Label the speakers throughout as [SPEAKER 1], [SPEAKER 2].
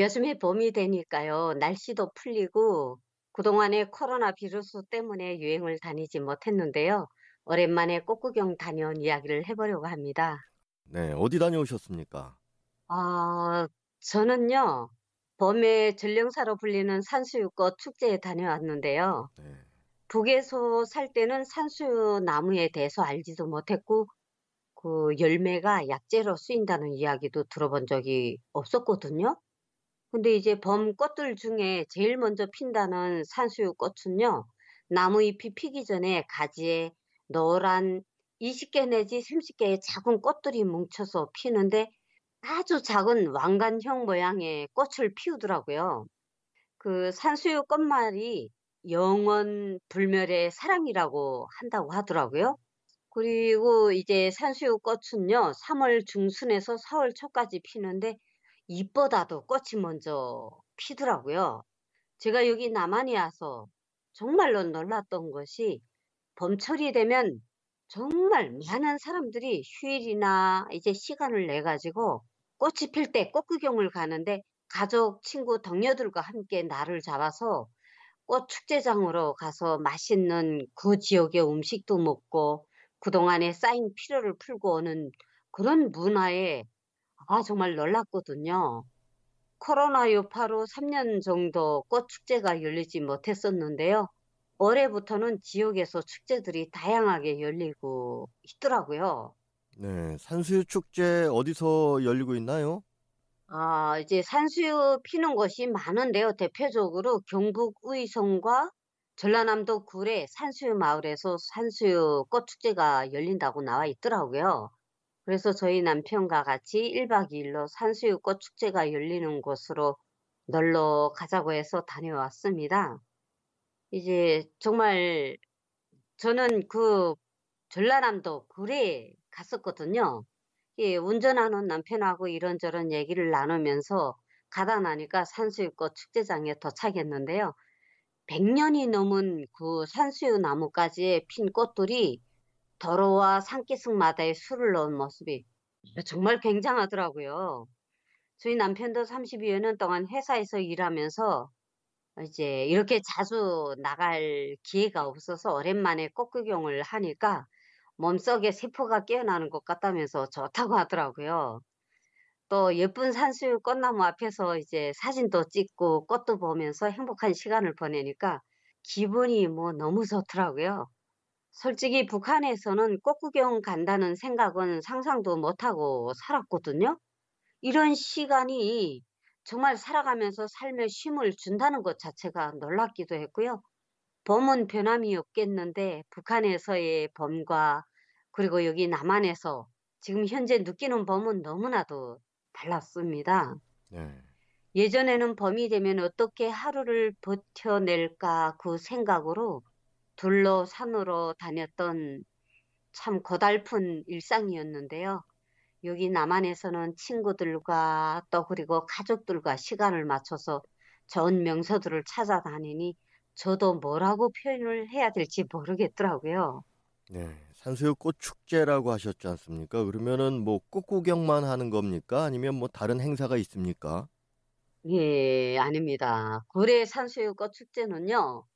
[SPEAKER 1] 요즘에 봄이 되니까요. 날씨도 풀리고 그동안에 코로나 비루스 때문에 유행을 다니지 못했는데요. 오랜만에 꽃구경 다녀온 이야기를 해보려고 합니다.
[SPEAKER 2] 네, 어디 다녀오셨습니까?
[SPEAKER 1] 아, 저는요. 봄의 전령사로 불리는 산수유꽃 축제에 다녀왔는데요.
[SPEAKER 2] 네.
[SPEAKER 1] 북에서 살 때는 산수유 나무에 대해서 알지도 못했고 그 열매가 약재로 쓰인다는 이야기도 들어본 적이 없었거든요. 근데 이제 봄 꽃들 중에 제일 먼저 핀다는 산수유 꽃은요. 나무 잎이 피기 전에 가지에 노란 20개 내지 30개의 작은 꽃들이 뭉쳐서 피는데 아주 작은 왕관형 모양의 꽃을 피우더라고요. 그 산수유 꽃말이 영원 불멸의 사랑이라고 한다고 하더라고요. 그리고 이제 산수유 꽃은요, 3월 중순에서 4월 초까지 피는데 잎보다도 꽃이 먼저 피더라고요. 제가 여기 남한에 와서 정말로 놀랐던 것이 봄철이 되면 정말 많은 사람들이 휴일이나 이제 시간을 내 가지고 꽃이 필 때 꽃구경을 가는데 가족, 친구, 동료들과 함께 날을 잡아서 꽃 축제장으로 가서 맛있는 그 지역의 음식도 먹고 그동안에 쌓인 피로를 풀고 오는 그런 문화에 아, 정말 놀랐거든요. 코로나 여파로 3년 정도 꽃 축제가 열리지 못했었는데요. 올해부터는 지역에서 축제들이 다양하게 열리고 있더라고요.
[SPEAKER 2] 네, 산수유 축제 어디서 열리고 있나요?
[SPEAKER 1] 아, 이제 산수유 피는 곳이 많은데요. 대표적으로 경북 의성과 전라남도 구례 산수유 마을에서 산수유 꽃 축제가 열린다고 나와 있더라고요. 그래서 저희 남편과 같이 1박 2일로 산수유 꽃 축제가 열리는 곳으로 놀러 가자고 해서 다녀왔습니다. 이제 정말 저는 그 전라남도 구례에 갔었거든요. 예, 운전하는 남편하고 이런저런 얘기를 나누면서 가다 나니까 산수유꽃 축제장에 도착했는데요. 100년이 넘은 그 산수유 나무까지의 핀 꽃들이 도로와 산기슭마다에 술을 넣은 모습이 정말 굉장하더라고요. 저희 남편도 32여 년 동안 회사에서 일하면서 이제 이렇게 자주 나갈 기회가 없어서 오랜만에 꽃구경을 하니까 몸속에 세포가 깨어나는 것 같다면서 좋다고 하더라고요. 또 예쁜 산수유 꽃나무 앞에서 이제 사진도 찍고 꽃도 보면서 행복한 시간을 보내니까 기분이 뭐 너무 좋더라고요. 솔직히 북한에서는 꽃구경 간다는 생각은 상상도 못하고 살았거든요. 이런 시간이 정말 살아가면서 삶에 쉼을 준다는 것 자체가 놀랍기도 했고요. 봄은 변함이 없겠는데 북한에서의 봄과 그리고 여기 남한에서 지금 현재 느끼는 봄은 너무나도 달랐습니다.
[SPEAKER 2] 네.
[SPEAKER 1] 예전에는 봄이 되면 어떻게 하루를 버텨낼까 그 생각으로 둘로 산으로 다녔던 참 고달픈 일상이었는데요. 여기 남한에서는 친구들과 또 그리고 가족들과 시간을 맞춰서 좋은 명소들을 찾아다니니 저도 뭐라고 표현을 해야 될지 모르겠더라고요.
[SPEAKER 2] 네, 산수유 꽃 축제라고 하셨지 않습니까? 그러면은 뭐 꽃 구경만 하는 겁니까? 아니면 뭐 다른 행사가 있습니까?
[SPEAKER 1] 예, 아닙니다. 구례 산수유꽃 축제는요,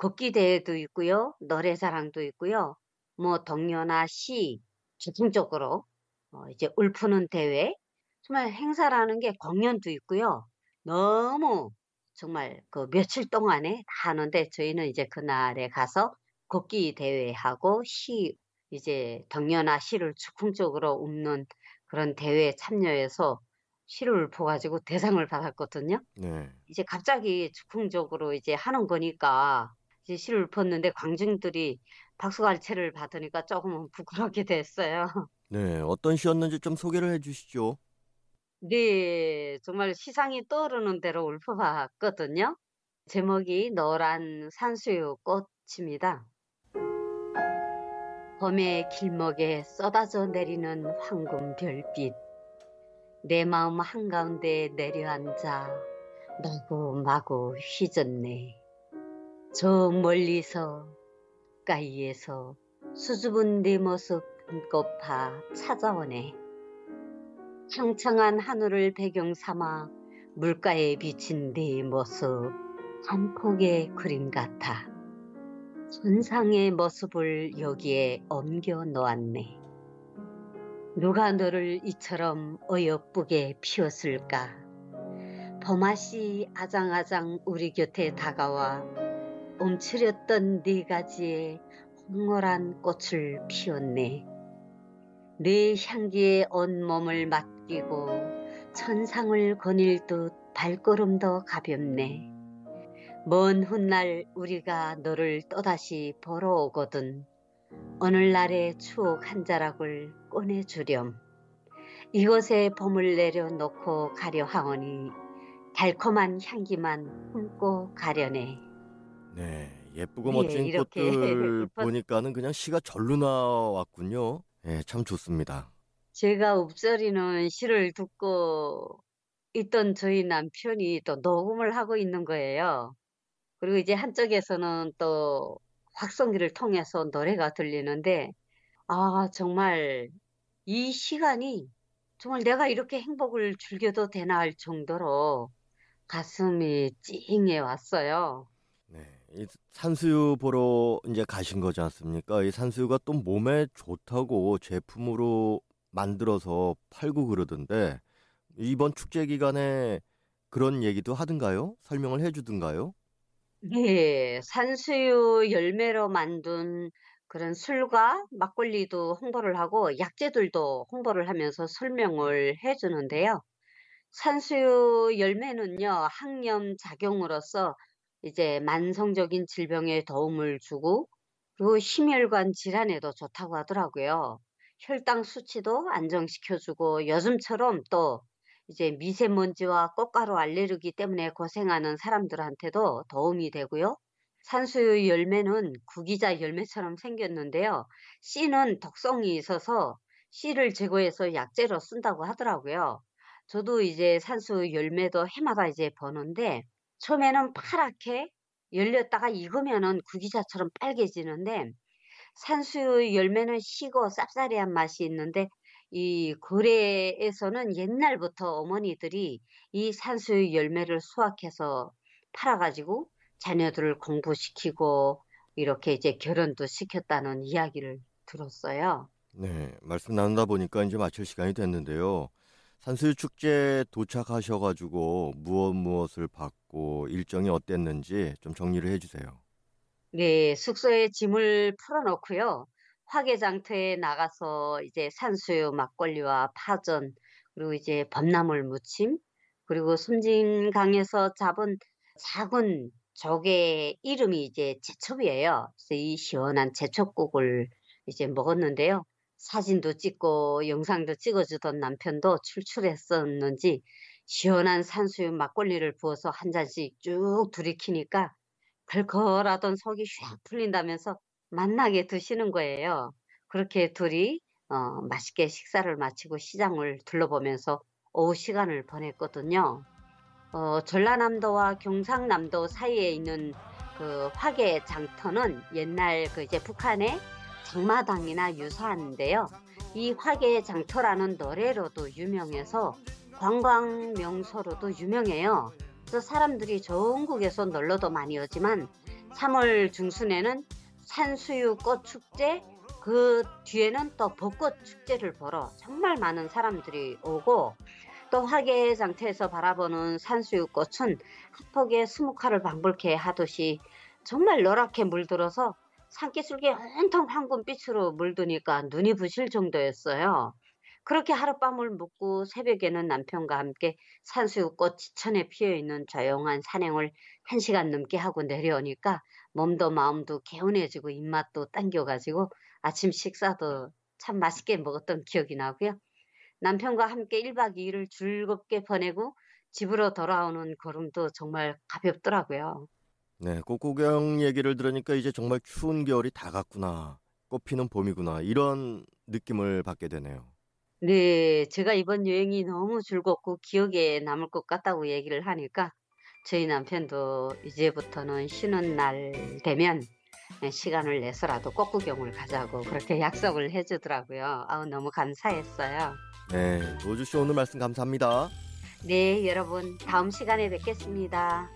[SPEAKER 1] 걷기 대회도 있고요, 노래자랑도 있고요, 뭐 동요나 시, 전통적으로 어, 이제 울프는 대회, 정말 행사라는 게 공연도 있고요. 너무 정말 그 며칠 동안에 다 하는데 저희는 이제 그날에 가서 걷기 대회하고 시 이제 동요나 시를 즉흥적으로 읊는 그런 대회에 참여해서 시를 읊어가지고 대상을 받았거든요.
[SPEAKER 2] 네.
[SPEAKER 1] 이제 갑자기 즉흥적으로 이제 하는 거니까 이제 시를 읊었는데 광중들이 박수갈채를 받으니까 조금은 부끄럽게 됐어요.
[SPEAKER 2] 네, 어떤 시였는지 좀 소개를 해 주시죠.
[SPEAKER 1] 네. 정말 시상이 떠오르는 대로 읊어봤거든요. 제목이 노란 산수유 꽃입니다. 봄의 길목에 쏟아져 내리는 황금 별빛. 내 마음 한가운데 내려앉아 마구마구 휘젓네. 저 멀리서 가까이에서 수줍은 내 모습 눈꼽아 찾아오네. 창창한 하늘을 배경 삼아 물가에 비친 네 모습 한 폭의 그림 같아. 천상의 모습을 여기에 옮겨 놓았네. 누가 너를 이처럼 어여쁘게 피웠을까? 봄맛이 아장아장 우리 곁에 다가와 움츠렸던 네 가지에 황홀한 꽃을 피웠네. 네 향기에 온몸을 맡기고 천상을 거닐 듯 발걸음도 가볍네. 먼 훗날 우리가 너를 또다시 보러 오거든 오늘날의 추억 한 자락을 꺼내주렴. 이곳에 봄을 내려놓고 가려 하오니 달콤한 향기만 품고 가려네.
[SPEAKER 2] 네, 예쁘고
[SPEAKER 1] 예,
[SPEAKER 2] 멋진
[SPEAKER 1] 이렇게
[SPEAKER 2] 꽃들
[SPEAKER 1] 읊었-
[SPEAKER 2] 보니까는 그냥 시가 절로 나왔군요. 예, 참 좋습니다.
[SPEAKER 1] 제가 읊조리는 시를 듣고 있던 저희 남편이 또 녹음을 하고 있는 거예요. 그리고 이제 한쪽에서는 또 확성기를 통해서 노래가 들리는데, 아, 정말 이 시간이 정말 내가 이렇게 행복을 즐겨도 되나 할 정도로 가슴이 찡해 왔어요.
[SPEAKER 2] 네, 이 산수유 보러 이제 가신 거지 않습니까? 이 산수유가 또 몸에 좋다고 제품으로 만들어서 팔고 그러던데 이번 축제 기간에 그런 얘기도 하던가요? 설명을 해주던가요?
[SPEAKER 1] 네, 산수유 열매로 만든 그런 술과 막걸리도 홍보를 하고 약재들도 홍보를 하면서 설명을 해주는데요. 산수유 열매는요, 항염 작용으로서 이제 만성적인 질병에 도움을 주고, 그리고 심혈관 질환에도 좋다고 하더라고요. 혈당 수치도 안정시켜주고, 요즘처럼 또 이제 미세먼지와 꽃가루 알레르기 때문에 고생하는 사람들한테도 도움이 되고요. 산수유 열매는 구기자 열매처럼 생겼는데요. 씨는 독성이 있어서 씨를 제거해서 약재로 쓴다고 하더라고요. 저도 이제 산수유 열매도 해마다 이제 보는데 처음에는 파랗게 열렸다가 익으면은 구기자처럼 빨개지는데 산수유 열매는 시고 쌉싸리한 맛이 있는데 이 고래에서는 옛날부터 어머니들이 이 산수유 열매를 수확해서 팔아가지고 자녀들을 공부시키고 이렇게 이제 결혼도 시켰다는 이야기를 들었어요.
[SPEAKER 2] 네, 말씀 나누다 보니까 이제 마칠 시간이 됐는데요. 산수유 축제 도착하셔가지고 무엇 무엇을 받고 일정이 어땠는지 좀 정리를 해주세요.
[SPEAKER 1] 네, 숙소에 짐을 풀어놓고요. 화개장터에 나가서 이제 산수유 막걸리와 파전, 그리고 이제 범나물 무침, 그리고 섬진강에서 잡은 작은 조개 이름이 이제 제첩이에요. 그래서 이 시원한 제첩국을 이제 먹었는데요. 사진도 찍고 영상도 찍어주던 남편도 출출했었는지 시원한 산수유 막걸리를 부어서 한 잔씩 쭉 들이키니까 걸걸하던 속이 휙 풀린다면서 맛나게 드시는 거예요. 그렇게 둘이 어, 맛있게 식사를 마치고 시장을 둘러보면서 오후 시간을 보냈거든요. 어, 전라남도와 경상남도 사이에 있는 그 화계 장터는 옛날 그 이제 북한의 장마당이나 유사한데요. 이 화계 장터라는 노래로도 유명해서 관광 명소로도 유명해요. 그래서 사람들이 전국에서 놀러도 많이 오지만 3월 중순에는 산수유 꽃 축제 그 뒤에는 또 벚꽃 축제를 보러 정말 많은 사람들이 오고 또 화계 장터에서 바라보는 산수유 꽃은 한폭에 수묵화를 방불케 하듯이 정말 노랗게 물들어서 산기슭에 온통 황금빛으로 물드니까 눈이 부실 정도였어요. 그렇게 하룻밤을 묵고 새벽에는 남편과 함께 산수유꽃 지천에 피어있는 조용한 산행을 한 시간 넘게 하고 내려오니까 몸도 마음도 개운해지고 입맛도 당겨가지고 아침 식사도 참 맛있게 먹었던 기억이 나고요. 남편과 함께 1박 2일을 즐겁게 보내고 집으로 돌아오는 걸음도 정말 가볍더라고요.
[SPEAKER 2] 네, 꽃구경 얘기를 들으니까 이제 정말 추운 겨울이 다 갔구나. 꽃피는 봄이구나. 이런 느낌을 받게 되네요.
[SPEAKER 1] 네, 제가 이번 여행이 너무 즐겁고 기억에 남을 것 같다고 얘기를 하니까 저희 남편도 이제부터는 쉬는 날 되면 시간을 내서라도 꽃구경을 가자고 그렇게 약속을 해주더라고요. 아우, 너무 감사했어요.
[SPEAKER 2] 네, 노주 씨 오늘 말씀 감사합니다.
[SPEAKER 1] 네, 여러분, 다음 시간에 뵙겠습니다.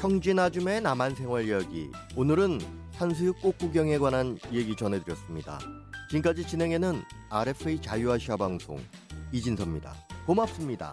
[SPEAKER 2] 청진 아줌의 남한 생활 이야기. 오늘은 산수유 꽃구경에 관한 얘기 전해드렸습니다. 지금까지 진행에는 RFA 자유아시아 방송 이진섭입니다. 고맙습니다.